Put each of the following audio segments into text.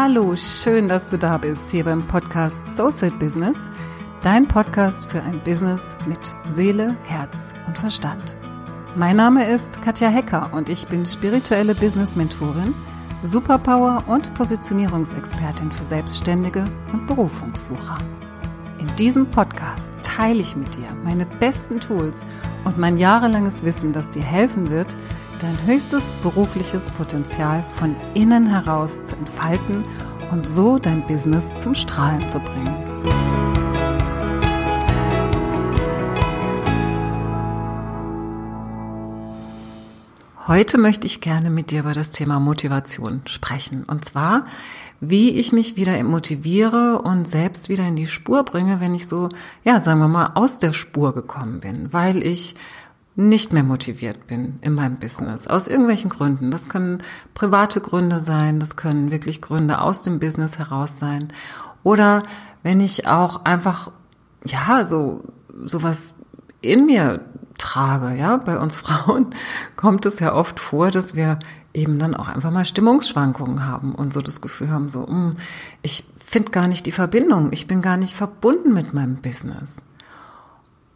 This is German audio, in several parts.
Hallo, schön, dass du da bist hier beim Podcast Soulset Business, dein Podcast für ein Business mit Seele, Herz und Verstand. Mein Name ist Katja Hecker und ich bin spirituelle Business Mentorin, Superpower und Positionierungsexpertin für Selbstständige und Berufungssucher. In diesem Podcast teile ich mit dir meine besten Tools und mein jahrelanges Wissen, das dir helfen wird, dein höchstes berufliches Potenzial von innen heraus zu entfalten und so dein Business zum Strahlen zu bringen. Heute möchte ich gerne mit dir über das Thema Motivation sprechen. Und zwar, wie ich mich wieder motiviere und selbst wieder in die Spur bringe, wenn ich so, ja, sagen wir mal, aus der Spur gekommen bin, weil ich nicht mehr motiviert bin in meinem Business. Aus irgendwelchen Gründen. Das können private Gründe sein, das können wirklich Gründe aus dem Business heraus sein. Oder wenn ich auch einfach, ja, so, sowas in mir trage, ja. Bei uns Frauen kommt es ja oft vor, dass wir eben dann auch einfach mal Stimmungsschwankungen haben und so das Gefühl haben, so, mh, hm, ich finde gar nicht die Verbindung, ich bin gar nicht verbunden mit meinem Business.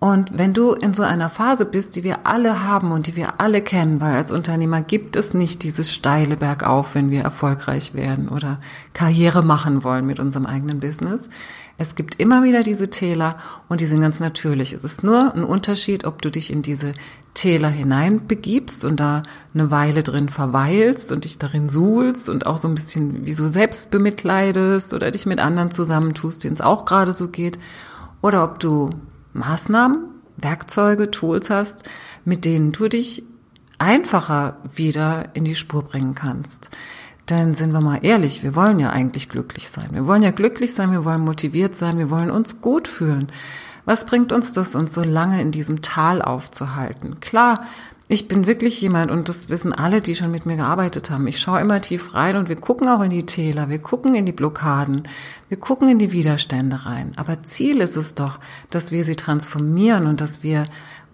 Und wenn du in so einer Phase bist, die wir alle haben und die wir alle kennen, weil als Unternehmer gibt es nicht dieses steile Bergauf, wenn wir erfolgreich werden oder Karriere machen wollen mit unserem eigenen Business. Es gibt immer wieder diese Täler und die sind ganz natürlich. Es ist nur ein Unterschied, ob du dich in diese Täler hineinbegibst und da eine Weile drin verweilst und dich darin suhlst und auch so ein bisschen wie so selbst bemitleidest oder dich mit anderen zusammentust, denen es auch gerade so geht. Oder ob du Maßnahmen, Werkzeuge, Tools hast, mit denen du dich einfacher wieder in die Spur bringen kannst. Denn sind wir mal ehrlich, wir wollen ja eigentlich glücklich sein. Wir wollen ja glücklich sein, wir wollen motiviert sein, wir wollen uns gut fühlen. Was bringt uns das, uns so lange in diesem Tal aufzuhalten? Klar, ich bin wirklich jemand, und das wissen alle, die schon mit mir gearbeitet haben. Ich schaue immer tief rein und wir gucken auch in die Täler, wir gucken in die Blockaden, wir gucken in die Widerstände rein. Aber Ziel ist es doch, dass wir sie transformieren und dass wir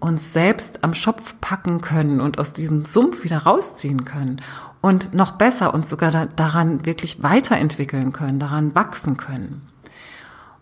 uns selbst am Schopf packen können und aus diesem Sumpf wieder rausziehen können und noch besser uns sogar daran wirklich weiterentwickeln können, daran wachsen können.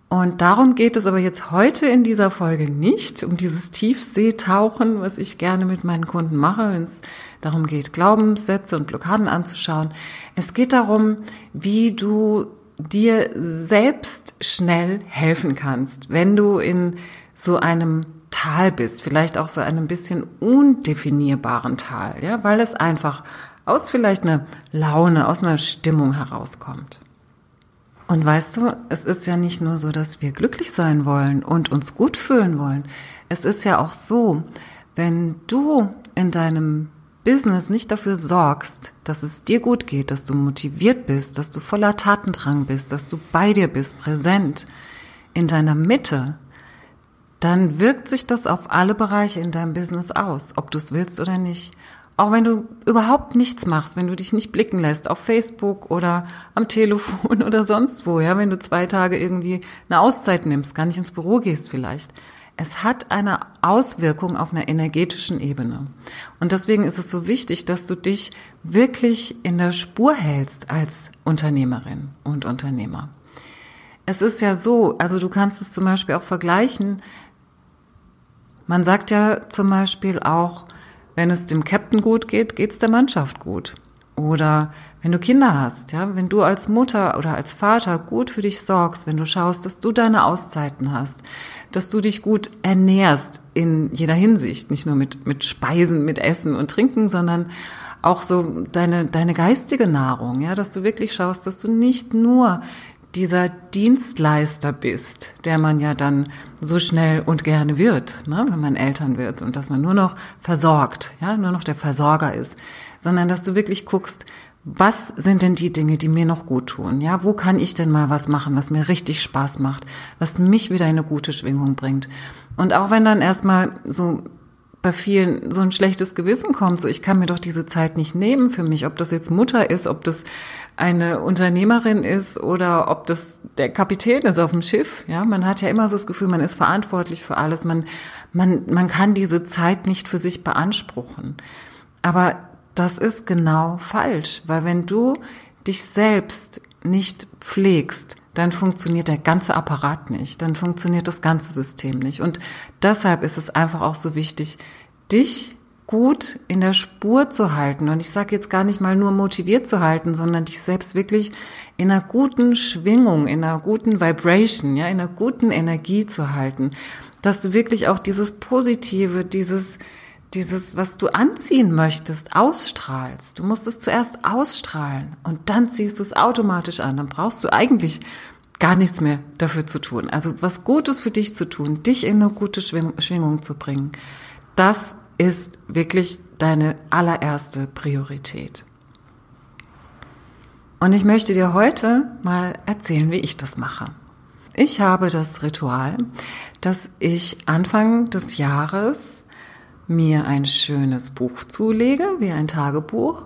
Und darum geht es aber jetzt heute in dieser Folge nicht, um dieses Tiefseetauchen, was ich gerne mit meinen Kunden mache, wenn es darum geht, Glaubenssätze und Blockaden anzuschauen. Es geht darum, wie du dir selbst schnell helfen kannst, wenn du in so einem Tal bist, vielleicht auch so einem bisschen undefinierbaren Tal, ja, weil es einfach aus vielleicht einer Laune, aus einer Stimmung herauskommt. Und weißt du, es ist ja nicht nur so, dass wir glücklich sein wollen und uns gut fühlen wollen. Es ist ja auch so, wenn du in deinem Business nicht dafür sorgst, dass es dir gut geht, dass du motiviert bist, dass du voller Tatendrang bist, dass du bei dir bist, präsent, in deiner Mitte, dann wirkt sich das auf alle Bereiche in deinem Business aus, ob du es willst oder nicht. Auch wenn du überhaupt nichts machst, wenn du dich nicht blicken lässt auf Facebook oder am Telefon oder sonst wo, ja, wenn du zwei Tage irgendwie eine Auszeit nimmst, gar nicht ins Büro gehst vielleicht. Es hat eine Auswirkung auf einer energetischen Ebene. Und deswegen ist es so wichtig, dass du dich wirklich in der Spur hältst als Unternehmerin und Unternehmer. Es ist ja so, also du kannst es zum Beispiel auch vergleichen. Man sagt ja zum Beispiel auch, wenn es dem Captain gut geht, geht es der Mannschaft gut. Oder wenn du Kinder hast, ja, wenn du als Mutter oder als Vater gut für dich sorgst, wenn du schaust, dass du deine Auszeiten hast, dass du dich gut ernährst in jeder Hinsicht, nicht nur mit, mit Speisen, mit Essen und Trinken, sondern auch so deine, deine geistige Nahrung, ja, dass du wirklich schaust, dass du nicht nur dieser Dienstleister bist, der man ja dann so schnell und gerne wird, ne, wenn man Eltern wird und dass man nur noch versorgt, ja, nur noch der Versorger ist, sondern dass du wirklich guckst, was sind denn die Dinge, die mir noch gut tun? Ja, wo kann ich denn mal was machen, was mir richtig Spaß macht, was mich wieder in eine gute Schwingung bringt? Und auch wenn dann erstmal so bei vielen so ein schlechtes Gewissen kommt, so ich kann mir doch diese Zeit nicht nehmen für mich, ob das jetzt Mutter ist, ob das eine Unternehmerin ist oder ob das der Kapitän ist auf dem Schiff. Ja, man hat ja immer so das Gefühl, man ist verantwortlich für alles. Man, man, man kann diese Zeit nicht für sich beanspruchen. Aber das ist genau falsch, weil wenn du dich selbst nicht pflegst, dann funktioniert der ganze Apparat nicht, dann funktioniert das ganze System nicht. Und deshalb ist es einfach auch so wichtig, dich gut in der Spur zu halten. Und ich sage jetzt gar nicht mal nur motiviert zu halten, sondern dich selbst wirklich in einer guten Schwingung, in einer guten Vibration, ja, in einer guten Energie zu halten. Dass du wirklich auch dieses Positive, dieses, dieses, was du anziehen möchtest, ausstrahlst. Du musst es zuerst ausstrahlen und dann ziehst du es automatisch an. Dann brauchst du eigentlich gar nichts mehr dafür zu tun. Also was Gutes für dich zu tun, dich in eine gute Schwingung zu bringen. Das ist wirklich deine allererste Priorität. Und ich möchte dir heute mal erzählen, wie ich das mache. Ich habe das Ritual, dass ich Anfang des Jahres mir ein schönes Buch zulege, wie ein Tagebuch.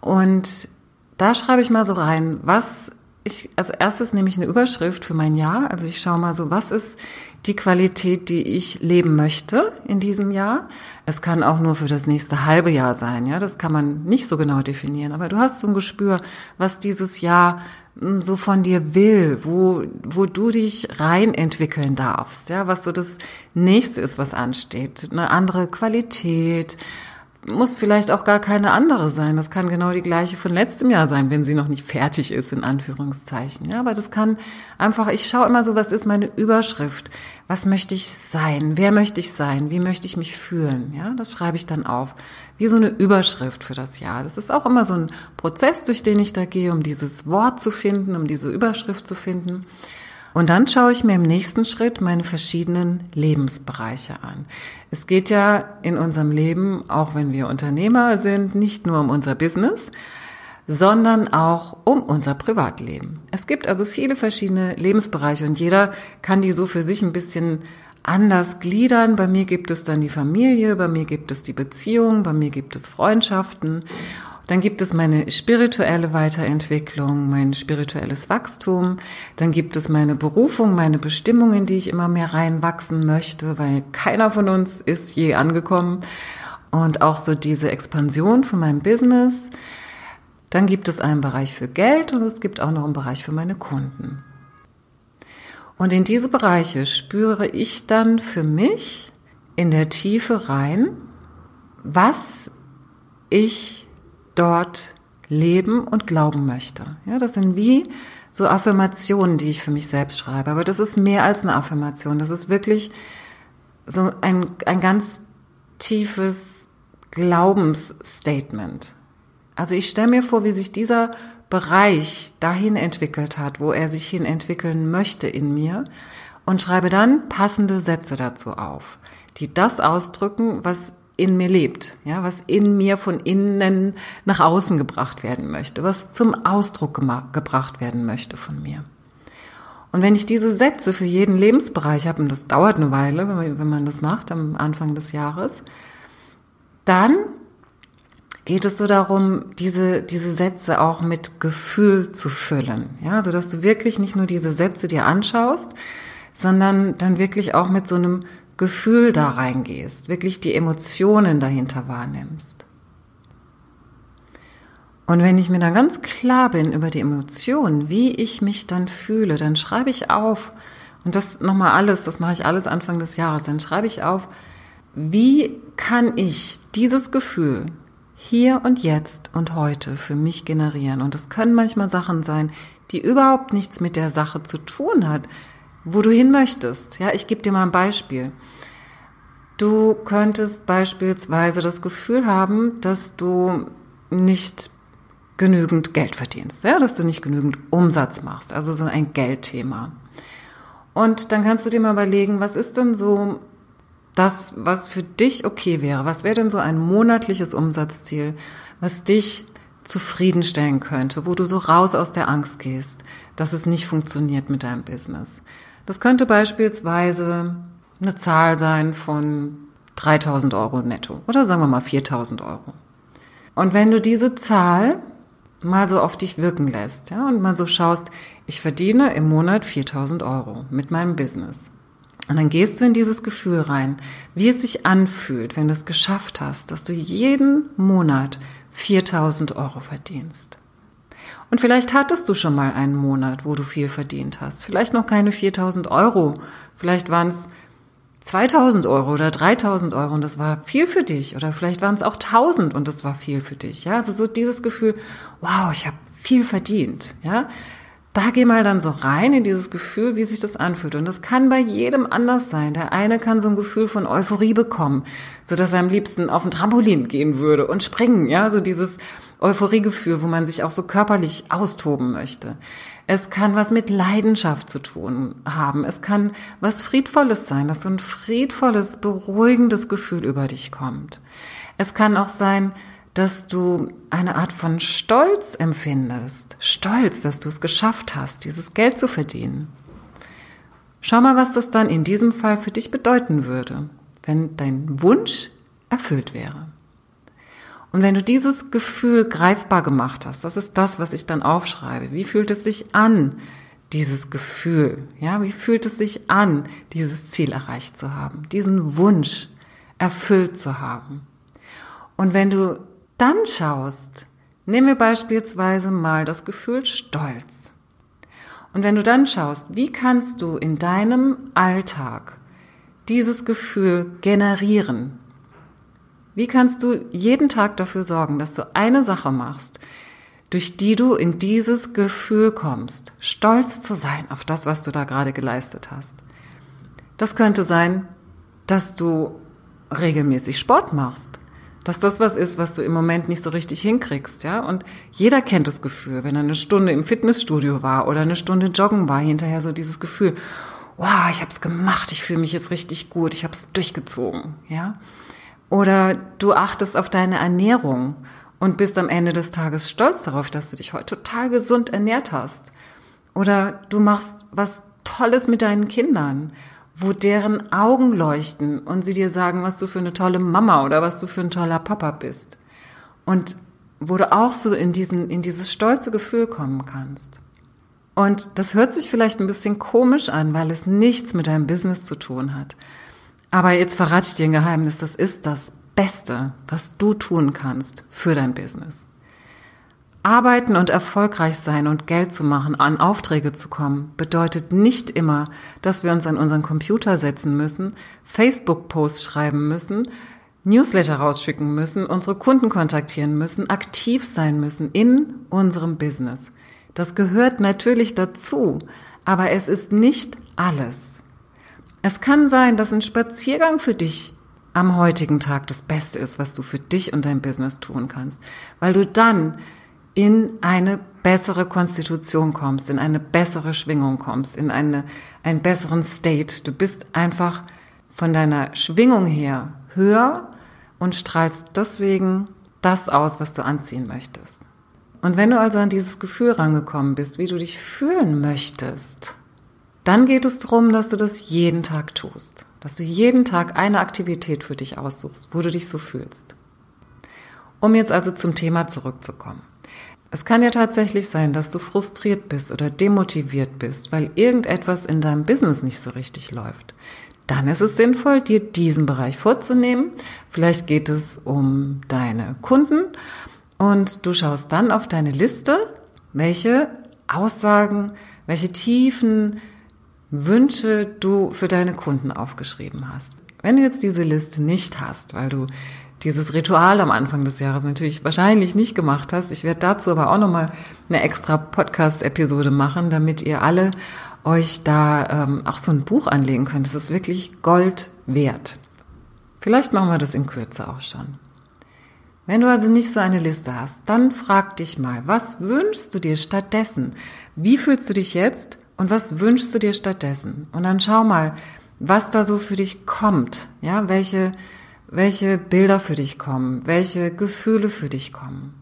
Und da schreibe ich mal so rein, was ich, als erstes nehme ich eine Überschrift für mein Jahr. Also ich schaue mal so, was ist die Qualität, die ich leben möchte in diesem Jahr. Es kann auch nur für das nächste halbe Jahr sein, ja. Das kann man nicht so genau definieren. Aber du hast so ein Gespür, was dieses Jahr hm, so von dir will, wo, wo du dich rein entwickeln darfst, ja, was so das nächste ist, was ansteht. Eine andere Qualität, muss vielleicht auch gar keine andere sein. Das kann genau die gleiche von letztem Jahr sein, wenn sie noch nicht fertig ist, in Anführungszeichen. Ja, aber das kann einfach, ich schaue immer so, was ist meine Überschrift? Was möchte ich sein? Wer möchte ich sein? Wie möchte ich mich fühlen? Ja, das schreibe ich dann auf. Wie so eine Überschrift für das Jahr. Das ist auch immer so ein Prozess, durch den ich da gehe, um dieses Wort zu finden, um diese Überschrift zu finden. Und dann schaue ich mir im nächsten Schritt meine verschiedenen Lebensbereiche an. Es geht ja in unserem Leben, auch wenn wir Unternehmer sind, nicht nur um unser Business, sondern auch um unser Privatleben. Es gibt also viele verschiedene Lebensbereiche und jeder kann die so für sich ein bisschen anders gliedern. Bei mir gibt es dann die Familie, bei mir gibt es die Beziehung, bei mir gibt es Freundschaften dann gibt es meine spirituelle Weiterentwicklung, mein spirituelles Wachstum. Dann gibt es meine Berufung, meine Bestimmung, in die ich immer mehr reinwachsen möchte, weil keiner von uns ist je angekommen. Und auch so diese Expansion von meinem Business. Dann gibt es einen Bereich für Geld und es gibt auch noch einen Bereich für meine Kunden. Und in diese Bereiche spüre ich dann für mich in der Tiefe rein, was ich dort leben und glauben möchte. Ja, das sind wie so Affirmationen, die ich für mich selbst schreibe. Aber das ist mehr als eine Affirmation. Das ist wirklich so ein, ein ganz tiefes Glaubensstatement. Also ich stelle mir vor, wie sich dieser Bereich dahin entwickelt hat, wo er sich hin entwickeln möchte in mir und schreibe dann passende Sätze dazu auf, die das ausdrücken, was in mir lebt, ja, was in mir von innen nach außen gebracht werden möchte, was zum Ausdruck gebracht werden möchte von mir. Und wenn ich diese Sätze für jeden Lebensbereich habe, und das dauert eine Weile, wenn man das macht am Anfang des Jahres, dann geht es so darum, diese, diese Sätze auch mit Gefühl zu füllen. Ja, also dass du wirklich nicht nur diese Sätze dir anschaust, sondern dann wirklich auch mit so einem Gefühl da reingehst, wirklich die Emotionen dahinter wahrnimmst. Und wenn ich mir dann ganz klar bin über die Emotionen, wie ich mich dann fühle, dann schreibe ich auf, und das nochmal alles, das mache ich alles Anfang des Jahres, dann schreibe ich auf, wie kann ich dieses Gefühl hier und jetzt und heute für mich generieren? Und es können manchmal Sachen sein, die überhaupt nichts mit der Sache zu tun hat, wo du hin möchtest. Ja, ich gebe dir mal ein Beispiel. Du könntest beispielsweise das Gefühl haben, dass du nicht genügend Geld verdienst, ja, dass du nicht genügend Umsatz machst, also so ein Geldthema. Und dann kannst du dir mal überlegen, was ist denn so das, was für dich okay wäre? Was wäre denn so ein monatliches Umsatzziel, was dich zufriedenstellen könnte, wo du so raus aus der Angst gehst, dass es nicht funktioniert mit deinem Business? Das könnte beispielsweise eine Zahl sein von 3000 Euro netto oder sagen wir mal 4000 Euro. Und wenn du diese Zahl mal so auf dich wirken lässt, ja, und mal so schaust, ich verdiene im Monat 4000 Euro mit meinem Business. Und dann gehst du in dieses Gefühl rein, wie es sich anfühlt, wenn du es geschafft hast, dass du jeden Monat 4000 Euro verdienst. Und vielleicht hattest du schon mal einen Monat, wo du viel verdient hast. Vielleicht noch keine 4000 Euro. Vielleicht waren es 2000 Euro oder 3000 Euro und das war viel für dich. Oder vielleicht waren es auch 1000 und das war viel für dich. Ja, also so dieses Gefühl, wow, ich habe viel verdient. Ja, da geh mal dann so rein in dieses Gefühl, wie sich das anfühlt. Und das kann bei jedem anders sein. Der eine kann so ein Gefühl von Euphorie bekommen, so dass er am liebsten auf ein Trampolin gehen würde und springen. Ja, so dieses Euphoriegefühl, wo man sich auch so körperlich austoben möchte. Es kann was mit Leidenschaft zu tun haben. Es kann was Friedvolles sein, dass so ein friedvolles, beruhigendes Gefühl über dich kommt. Es kann auch sein, dass du eine Art von Stolz empfindest. Stolz, dass du es geschafft hast, dieses Geld zu verdienen. Schau mal, was das dann in diesem Fall für dich bedeuten würde, wenn dein Wunsch erfüllt wäre. Und wenn du dieses Gefühl greifbar gemacht hast, das ist das, was ich dann aufschreibe. Wie fühlt es sich an, dieses Gefühl? Ja, wie fühlt es sich an, dieses Ziel erreicht zu haben, diesen Wunsch erfüllt zu haben? Und wenn du dann schaust, nehmen wir beispielsweise mal das Gefühl Stolz. Und wenn du dann schaust, wie kannst du in deinem Alltag dieses Gefühl generieren? Wie kannst du jeden Tag dafür sorgen, dass du eine Sache machst, durch die du in dieses Gefühl kommst, stolz zu sein auf das, was du da gerade geleistet hast? Das könnte sein, dass du regelmäßig Sport machst, dass das was ist, was du im Moment nicht so richtig hinkriegst, ja? Und jeder kennt das Gefühl, wenn er eine Stunde im Fitnessstudio war oder eine Stunde joggen war, hinterher so dieses Gefühl, wow, ich habe es gemacht, ich fühle mich jetzt richtig gut, ich habe es durchgezogen, ja? Oder du achtest auf deine Ernährung und bist am Ende des Tages stolz darauf, dass du dich heute total gesund ernährt hast. Oder du machst was Tolles mit deinen Kindern wo deren Augen leuchten und sie dir sagen, was du für eine tolle Mama oder was du für ein toller Papa bist. Und wo du auch so in diesen, in dieses stolze Gefühl kommen kannst. Und das hört sich vielleicht ein bisschen komisch an, weil es nichts mit deinem Business zu tun hat. Aber jetzt verrate ich dir ein Geheimnis. Das ist das Beste, was du tun kannst für dein Business. Arbeiten und erfolgreich sein und Geld zu machen, an Aufträge zu kommen, bedeutet nicht immer, dass wir uns an unseren Computer setzen müssen, Facebook-Posts schreiben müssen, Newsletter rausschicken müssen, unsere Kunden kontaktieren müssen, aktiv sein müssen in unserem Business. Das gehört natürlich dazu, aber es ist nicht alles. Es kann sein, dass ein Spaziergang für dich am heutigen Tag das Beste ist, was du für dich und dein Business tun kannst, weil du dann in eine bessere Konstitution kommst, in eine bessere Schwingung kommst, in eine, einen besseren State. Du bist einfach von deiner Schwingung her höher und strahlst deswegen das aus, was du anziehen möchtest. Und wenn du also an dieses Gefühl rangekommen bist, wie du dich fühlen möchtest, dann geht es darum, dass du das jeden Tag tust. Dass du jeden Tag eine Aktivität für dich aussuchst, wo du dich so fühlst. Um jetzt also zum Thema zurückzukommen. Es kann ja tatsächlich sein, dass du frustriert bist oder demotiviert bist, weil irgendetwas in deinem Business nicht so richtig läuft. Dann ist es sinnvoll, dir diesen Bereich vorzunehmen. Vielleicht geht es um deine Kunden und du schaust dann auf deine Liste, welche Aussagen, welche tiefen Wünsche du für deine Kunden aufgeschrieben hast. Wenn du jetzt diese Liste nicht hast, weil du dieses Ritual am Anfang des Jahres natürlich wahrscheinlich nicht gemacht hast. Ich werde dazu aber auch nochmal eine extra Podcast-Episode machen, damit ihr alle euch da ähm, auch so ein Buch anlegen könnt. Das ist wirklich Gold wert. Vielleicht machen wir das in Kürze auch schon. Wenn du also nicht so eine Liste hast, dann frag dich mal, was wünschst du dir stattdessen? Wie fühlst du dich jetzt und was wünschst du dir stattdessen? Und dann schau mal, was da so für dich kommt. Ja, welche welche Bilder für dich kommen, welche Gefühle für dich kommen.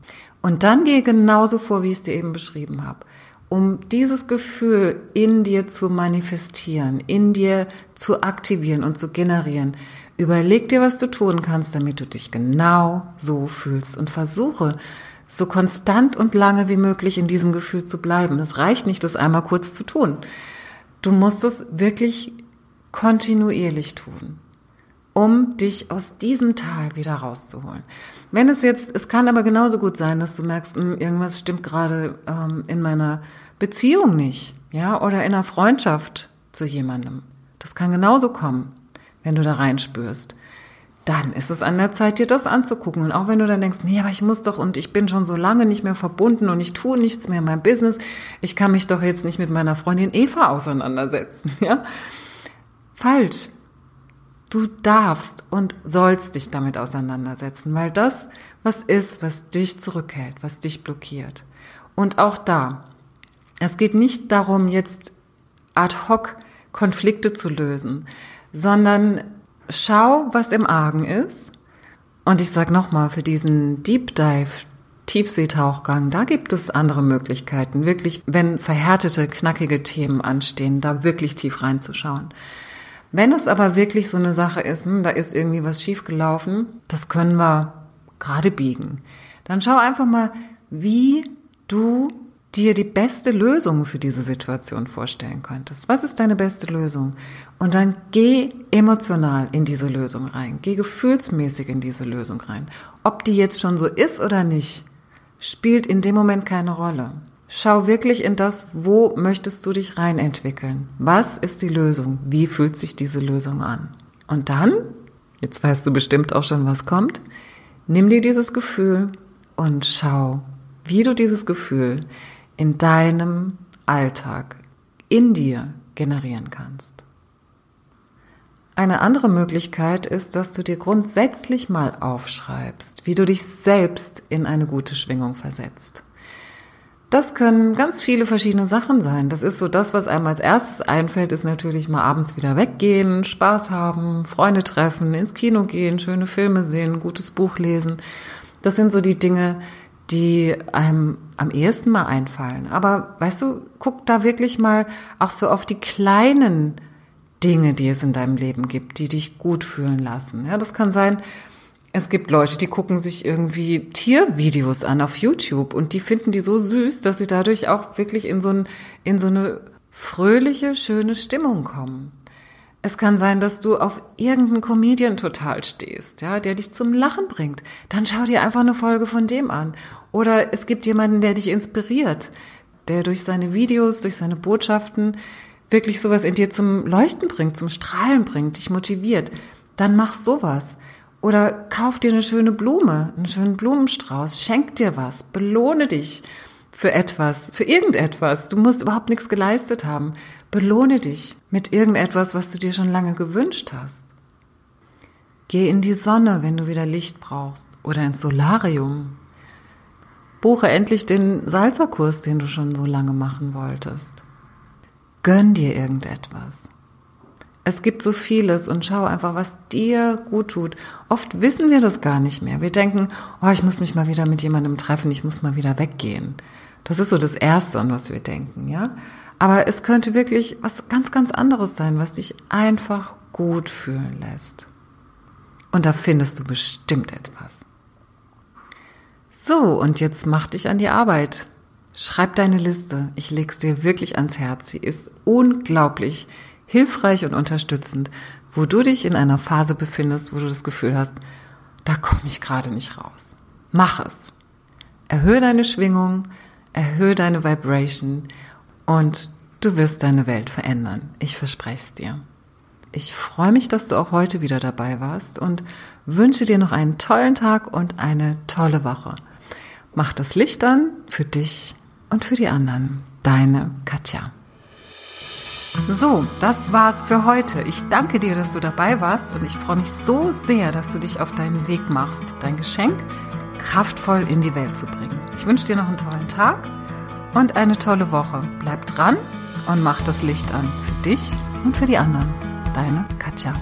Und dann gehe genauso vor, wie ich es dir eben beschrieben habe, um dieses Gefühl in dir zu manifestieren, in dir zu aktivieren und zu generieren. Überleg dir, was du tun kannst, damit du dich genau so fühlst und versuche, so konstant und lange wie möglich in diesem Gefühl zu bleiben. Es reicht nicht, das einmal kurz zu tun. Du musst es wirklich kontinuierlich tun um dich aus diesem Tal wieder rauszuholen. Wenn es jetzt, es kann aber genauso gut sein, dass du merkst, hm, irgendwas stimmt gerade ähm, in meiner Beziehung nicht, ja, oder in einer Freundschaft zu jemandem. Das kann genauso kommen, wenn du da reinspürst. Dann ist es an der Zeit, dir das anzugucken. Und auch wenn du dann denkst, nee, aber ich muss doch und ich bin schon so lange nicht mehr verbunden und ich tue nichts mehr in meinem Business. Ich kann mich doch jetzt nicht mit meiner Freundin Eva auseinandersetzen, ja? Falsch. Du darfst und sollst dich damit auseinandersetzen, weil das was ist, was dich zurückhält, was dich blockiert. Und auch da, es geht nicht darum, jetzt ad hoc Konflikte zu lösen, sondern schau, was im Argen ist. Und ich sage nochmal, für diesen Deep Dive, Tiefseetauchgang, da gibt es andere Möglichkeiten, wirklich, wenn verhärtete, knackige Themen anstehen, da wirklich tief reinzuschauen. Wenn es aber wirklich so eine Sache ist, hm, da ist irgendwie was schiefgelaufen, das können wir gerade biegen. Dann schau einfach mal, wie du dir die beste Lösung für diese Situation vorstellen könntest. Was ist deine beste Lösung? Und dann geh emotional in diese Lösung rein. Geh gefühlsmäßig in diese Lösung rein. Ob die jetzt schon so ist oder nicht, spielt in dem Moment keine Rolle. Schau wirklich in das, wo möchtest du dich reinentwickeln? Was ist die Lösung? Wie fühlt sich diese Lösung an? Und dann, jetzt weißt du bestimmt auch schon, was kommt, nimm dir dieses Gefühl und schau, wie du dieses Gefühl in deinem Alltag, in dir generieren kannst. Eine andere Möglichkeit ist, dass du dir grundsätzlich mal aufschreibst, wie du dich selbst in eine gute Schwingung versetzt. Das können ganz viele verschiedene Sachen sein. Das ist so das, was einem als erstes einfällt, ist natürlich mal abends wieder weggehen, Spaß haben, Freunde treffen, ins Kino gehen, schöne Filme sehen, gutes Buch lesen. Das sind so die Dinge, die einem am ehesten mal einfallen. Aber weißt du, guck da wirklich mal auch so auf die kleinen Dinge, die es in deinem Leben gibt, die dich gut fühlen lassen. Ja, das kann sein, es gibt Leute, die gucken sich irgendwie Tiervideos an auf YouTube und die finden die so süß, dass sie dadurch auch wirklich in so, ein, in so eine fröhliche, schöne Stimmung kommen. Es kann sein, dass du auf irgendeinen Comedian total stehst, ja, der dich zum Lachen bringt. Dann schau dir einfach eine Folge von dem an. Oder es gibt jemanden, der dich inspiriert, der durch seine Videos, durch seine Botschaften wirklich sowas in dir zum Leuchten bringt, zum Strahlen bringt, dich motiviert. Dann mach sowas. Oder kauf dir eine schöne Blume, einen schönen Blumenstrauß, schenk dir was, belohne dich für etwas, für irgendetwas. Du musst überhaupt nichts geleistet haben. Belohne dich mit irgendetwas, was du dir schon lange gewünscht hast. Geh in die Sonne, wenn du wieder Licht brauchst, oder ins Solarium. Buche endlich den Salzerkurs, den du schon so lange machen wolltest. Gönn dir irgendetwas. Es gibt so vieles und schau einfach, was dir gut tut. Oft wissen wir das gar nicht mehr. Wir denken, oh, ich muss mich mal wieder mit jemandem treffen, ich muss mal wieder weggehen. Das ist so das Erste, an was wir denken, ja. Aber es könnte wirklich was ganz, ganz anderes sein, was dich einfach gut fühlen lässt. Und da findest du bestimmt etwas. So, und jetzt mach dich an die Arbeit. Schreib deine Liste. Ich leg's dir wirklich ans Herz. Sie ist unglaublich hilfreich und unterstützend, wo du dich in einer Phase befindest, wo du das Gefühl hast, da komme ich gerade nicht raus. Mach es. Erhöhe deine Schwingung, erhöhe deine Vibration und du wirst deine Welt verändern. Ich verspreche es dir. Ich freue mich, dass du auch heute wieder dabei warst und wünsche dir noch einen tollen Tag und eine tolle Woche. Mach das Licht an für dich und für die anderen. Deine Katja. So, das war's für heute. Ich danke dir, dass du dabei warst und ich freue mich so sehr, dass du dich auf deinen Weg machst, dein Geschenk kraftvoll in die Welt zu bringen. Ich wünsche dir noch einen tollen Tag und eine tolle Woche. Bleib dran und mach das Licht an für dich und für die anderen. Deine Katja.